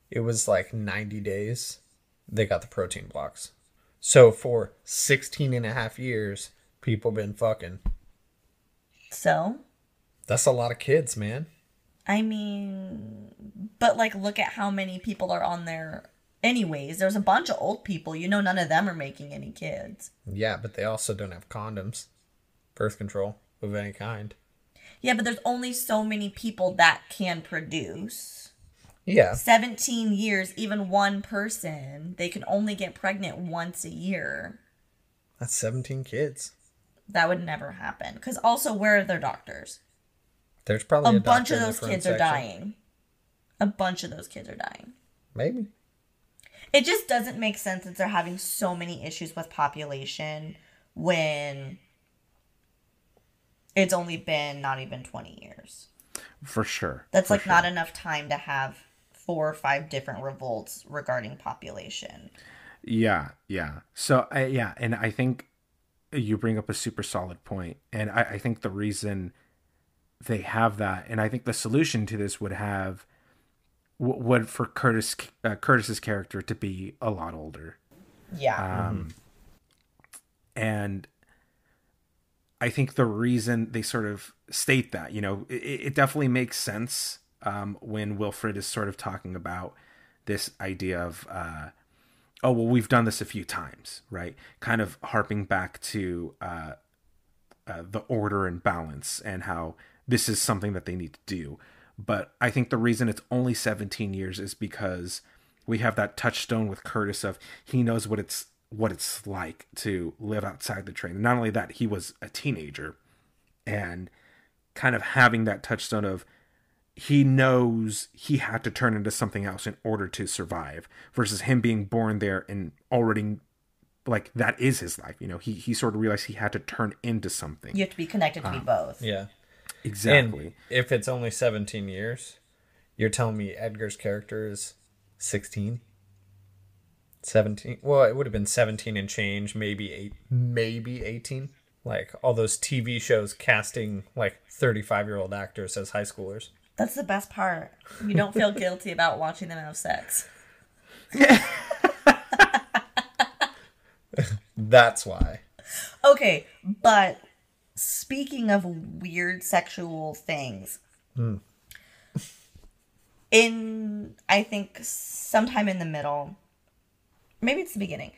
it was like 90 days, they got the protein blocks. So for 16 and a half years, people been fucking. So, That's a lot of kids, man. I mean, but like, look at how many people are on there. Anyways, there's a bunch of old people. You know, none of them are making any kids. Yeah, but they also don't have condoms, birth control of any kind. Yeah, but there's only so many people that can produce. Yeah, 17 years, even one person, they can only get pregnant once a year. that's 17 kids. That would never happen. Because also, where are their doctors? There's probably A a, bunch of those kids are dying. A bunch of those kids are dying. Maybe. It just doesn't make sense that they're having so many issues with population when it's only been not even 20 years. For sure. That's For like sure. not enough time to have four or five different revolts regarding population. Yeah, yeah. So, uh, yeah, and I think you bring up a super solid point. and I, I think the reason they have that, and I think the solution to this would have would for Curtis uh, Curtis's character to be a lot older, Yeah. um, and I think the reason they sort of state that, you know, it, it definitely makes sense um, when Wilford is sort of talking about this idea of, uh, oh, well, we've done this a few times, right? Kind of harping back to uh, uh, the order and balance and how this is something that they need to do. But I think the reason it's only 17 years is because we have that touchstone with Curtis of he knows what it's what it's like to live outside the train. Not only that, he was a teenager and kind of having that touchstone of he knows he had to turn into something else in order to survive versus him being born there and already like that is his life you know he he sort of realized he had to turn into something You have to be connected to be uh-huh. both. Yeah. exactly And if it's only 17 years, you're telling me Edgar's character is 16? 17? Well, it would have been 17 and change, maybe 8 maybe 18. Like all those TV shows casting like 35-year-old actors as high schoolers. That's the best part. You don't feel guilty about watching them have sex. That's why. Okay, but speaking of weird sexual things, hmm. in I think sometime in the middle, maybe it's the beginning.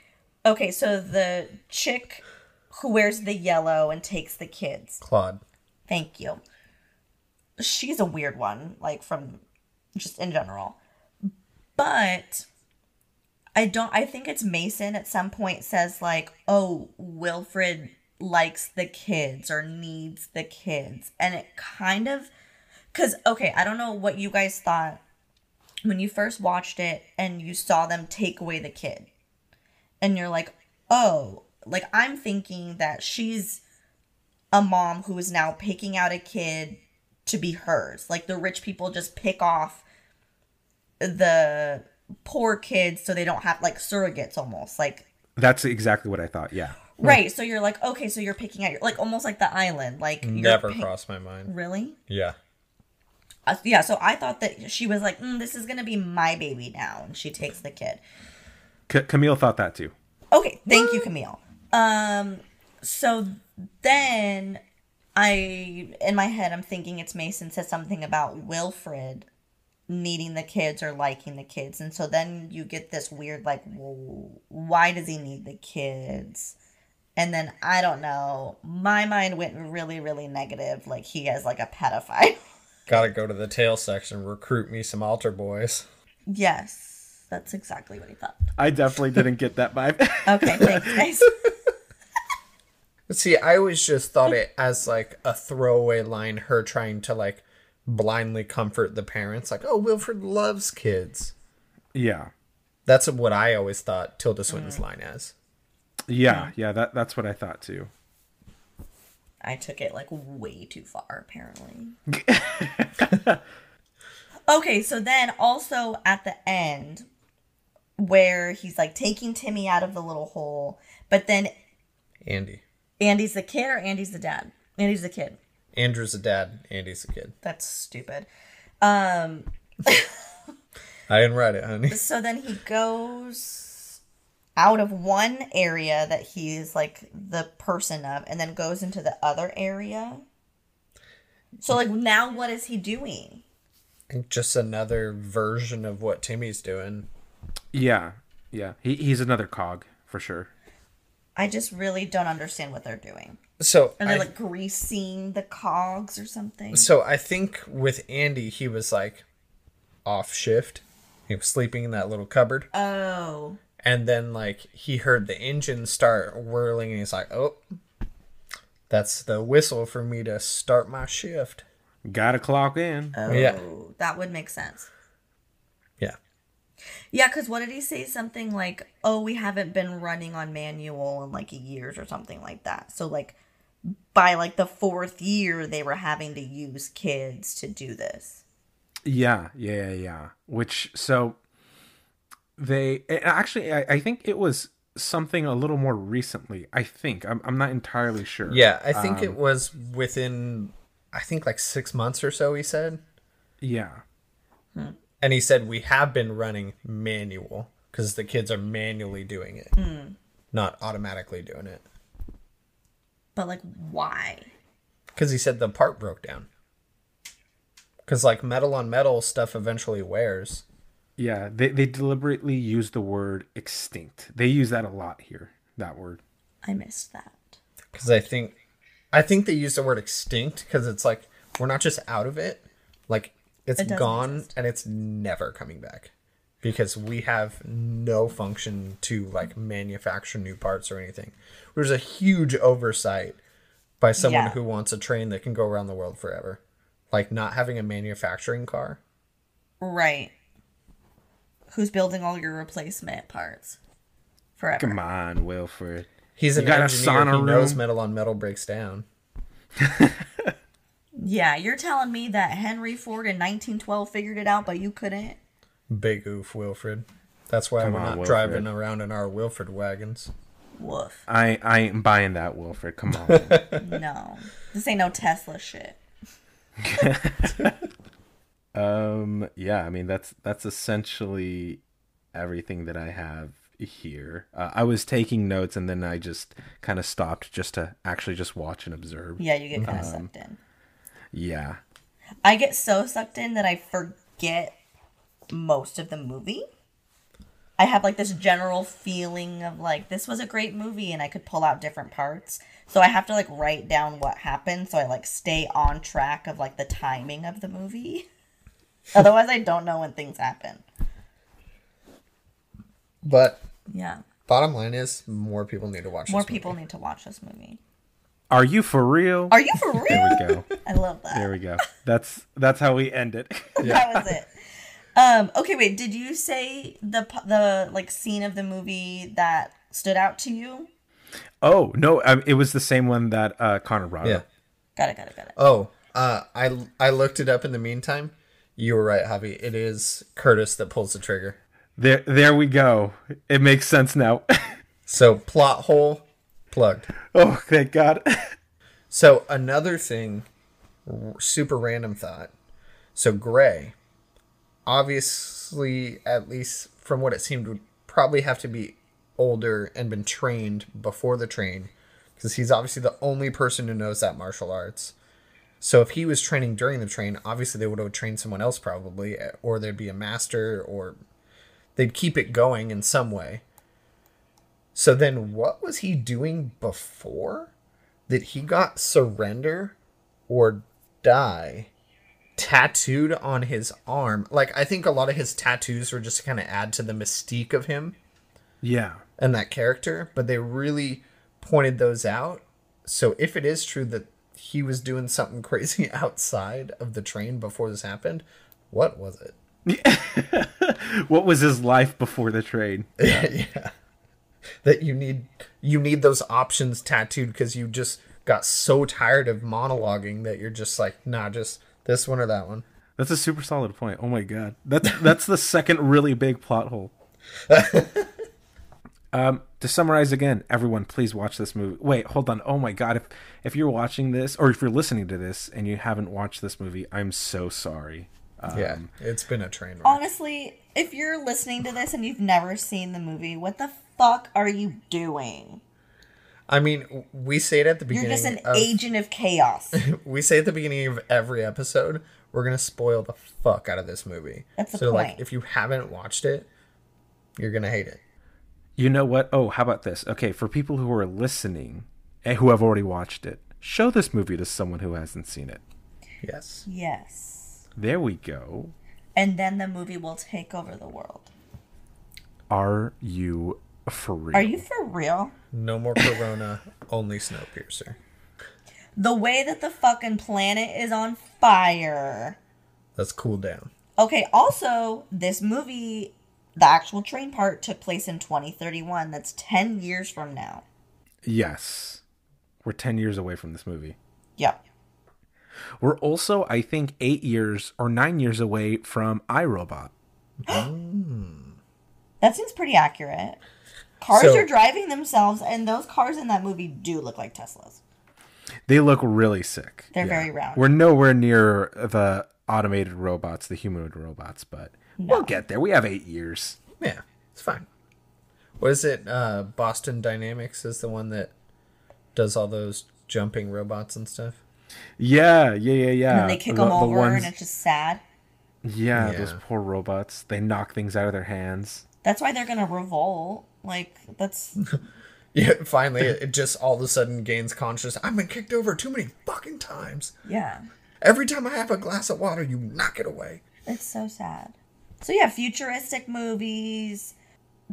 Okay, so the chick who wears the yellow and takes the kids. Claude. Thank you. She's a weird one, like from just in general. But I don't I think it's Mason at some point says like, "Oh, Wilford likes the kids or needs the kids." And it kind of cuz okay, I don't know what you guys thought when you first watched it and you saw them take away the kid. And you're like, "Oh, like I'm thinking that she's a mom who is now picking out a kid to be hers. Like the rich people just pick off the poor kids so they don't have like surrogates almost. Like that's exactly what i thought yeah right, so you're like okay, so you're picking out your like almost like the island. Like Never pick- crossed my mind. Really? Yeah. Uh, yeah, so I thought that she was like, mm, this is going to be my baby now and she takes the kid. C- camille thought that too Okay, thank you, Camille. Um, so then I, in my head, I'm thinking it's Mason said something about Wilford needing the kids or liking the kids, and so then you get this weird like, well, why does he need the kids? And then I don't know. My mind went really, really negative. Like he has like a pedophile. Gotta go to the tail section, recruit me some altar boys. yes, that's exactly what he thought. i definitely didn't get that vibe Okay, thanks, guys. See, I always just thought it as like a throwaway line, her trying to like blindly comfort the parents, like, oh, Wilford loves kids. yeah That's what I always thought Tilda Swinton's mm. line as. yeah yeah that that's what i thought too I took it like way too far, apparently. okay, so then also at the end, where he's like taking Timmy out of the little hole, but then Andy. Andy's the kid or Andy's the dad? Andy's the kid. Andrew's a dad, Andy's a kid. That's stupid. Um, I didn't write it, honey. so then he goes out of one area that he's like the person of and then goes into the other area. So like now what is he doing? Just another version of what Timmy's doing. Yeah yeah he, he's another cog for sure I just really don't understand what they're doing. So Are they I, like greasing the cogs or something? so I think with Andy, he was like off shift. He was sleeping in that little cupboard. Oh. And then like he heard the engine start whirling and he's like, "Oh, that's the whistle for me to start my shift." gotta clock in Oh, Yeah. that would make sense. Yeah. Yeah, because what did he say? Something like, oh, we haven't been running on manual in like years or something like that. So, like, by like the fourth year, they were having to use kids to do this. Yeah, yeah, yeah, yeah. Which so they eh, actually I, I think it was something a little more recently. I think I'm I'm not entirely sure. Yeah, I think it um, was within I think like 6 months or so he said. Yeah. Hmm. And he said we have been running manual cuz the kids are manually doing it. Hmm. Not automatically doing it. But, like, why? Cuz he said the part broke down. Cuz like metal on metal stuff eventually wears. Yeah, they they deliberately use the word extinct. They use that a lot here. That word. I missed that. because I think I think they use the word extinct because it's like we're not just out of it, like it's It doesn't gone exist. and it's never coming back because we have no function to like manufacture new parts or anything. There's a huge oversight by someone Yeah. who wants a train that can go around the world forever. Like not having a manufacturing car. Right. Who's building all your replacement parts forever? Come on, Wilford. He's an You got a engineer. sauna He knows metal on metal breaks down. Yeah, you're telling me that Henry Ford in 1912 figured it out, but you couldn't? Big oof, Wilford. That's why Come we're on, not Wilford. driving around in our Wilford wagons. Woof. I I ain't buying that, Wilford. Come on. No. This ain't no Tesla shit. um. Yeah. I mean, that's that's essentially everything that I have here. Uh, I was taking notes and then I just kind of stopped just to actually just watch and observe. Yeah, you get kind Um, of sucked in. Yeah. I get so sucked in that I forget most of the movie. I have like this general feeling of like this was a great movie and I could pull out different parts. So I have to like write down what happened so I like stay on track of like the timing of the movie. Otherwise I don't know when things happen. But Yeah. bottom line is more people need to watch More this movie. people need to watch this movie. Are you for real? Are you for real? There we go. I love that. There we go. That's that's how we end it. that was it. Um, okay, wait. Did you say the the like scene of the movie that stood out to you? oh no, um, it was the same one that uh, Connor brought Yeah. up. Got it. Got it. Got it. Oh, uh, I I looked it up in the meantime. You were right, Javi. It is Curtis that pulls the trigger. There, there we go. It makes sense now. So plot hole plugged. oh, thank God. So another thing, super random thought. So Gray, obviously, at least from what it seemed, would probably have to be older and been trained before the train, because he's obviously the only person who knows that martial arts. So if he was training during the train, obviously they would have trained someone else probably, eh, or there'd be a master, or they'd keep it going in some way. So then, what was he doing before? that he got surrender or die tattooed on his arm. Like I think a lot of his tattoos were just to kind of add to the mystique of him yeah. and that character, but they really pointed those out. So if it is true that he was doing something crazy outside of the train before this happened, what was it? What was his life before the trade? yeah. That you need you need those options tattooed because you just got so tired of monologuing that you're just like, nah, just this one or that one. That's a super solid point. Oh my god. That's that's the second really big plot hole. um to summarize again, everyone please watch this movie. Wait, hold on. Oh my god, if if you're watching this or if you're listening to this and you haven't watched this movie, I'm so sorry. Um, yeah, it's been a train wreck. Honestly, if you're listening to this and you've never seen the movie, what the fuck are you doing? I mean, we say it at the beginning. You're just an of, agent of chaos. We say at the beginning of every episode, we're gonna spoil the fuck out of this movie. That's the so like, if you haven't watched it, you're gonna hate it. You know what? Oh, how about this? Okay, for people who are listening and who have already watched it, show this movie to someone who hasn't seen it. Yes. yes. There we go. And then the movie will take over the world. Are you for real? Are you for real? No more Corona, only Snowpiercer. The way that the fucking planet is on fire. Let's cool down. Okay, also, this movie, the actual train part took place in 2031. That's 10 years from now. Yes. We're 10 years away from this movie. Yep. We're also, I think, eight years or nine years away from I, Robot. That seems pretty accurate. Cars So- are driving themselves, and those cars in that movie do look like Teslas. They look really sick. They're very round. We're nowhere near the automated robots, the humanoid robots, but we'll get there. We have eight years. Yeah, it's fine. What is it? Uh, Boston Dynamics is the one that does all those jumping robots and stuff. Yeah, yeah, yeah, yeah. And then they kick The- them the over, ones- and it's just sad. yeah, Yeah. those poor robots. They knock things out of their hands. That's why they're gonna revolt. Like, that's. Yeah, finally, it it just all of a sudden gains consciousness. I've been kicked over too many fucking times. Yeah. Every time I have a glass of water, you knock it away. It's so sad. So yeah, futuristic movies,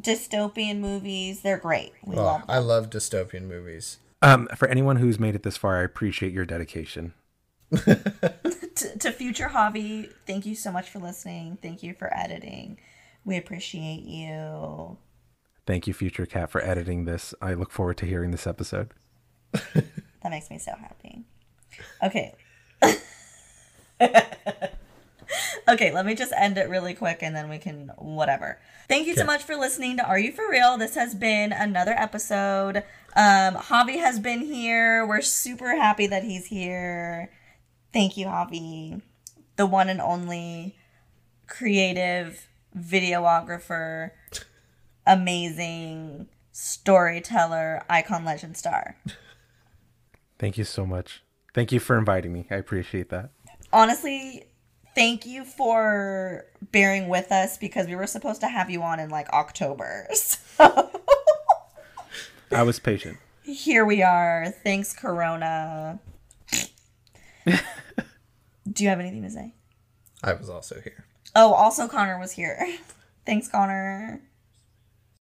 dystopian movies, they're great. We Oh, love them. I love dystopian movies. Um, for anyone who's made it this far, I appreciate your dedication. to, to future hobby, thank you so much for listening. Thank you for editing. We appreciate you. Thank you, Future Cat, for editing this. I look forward to hearing this episode. That makes me so happy. Okay. okay, let me just end it really quick and then we can whatever. Thank you so much for listening to Are You For Real? This has been another episode. Um Javi has been here. We're super happy that he's here. Thank you, Javi. The one and only creative videographer, amazing storyteller, icon legend star. Thank you so much. Thank you for inviting me. I appreciate that. honestly, thank you for bearing with us because we were supposed to have you on in like October. So I was patient. here we are. Thanks, Corona. Do you have anything to say? I was also here. Oh, also Connor was here. Thanks, Connor.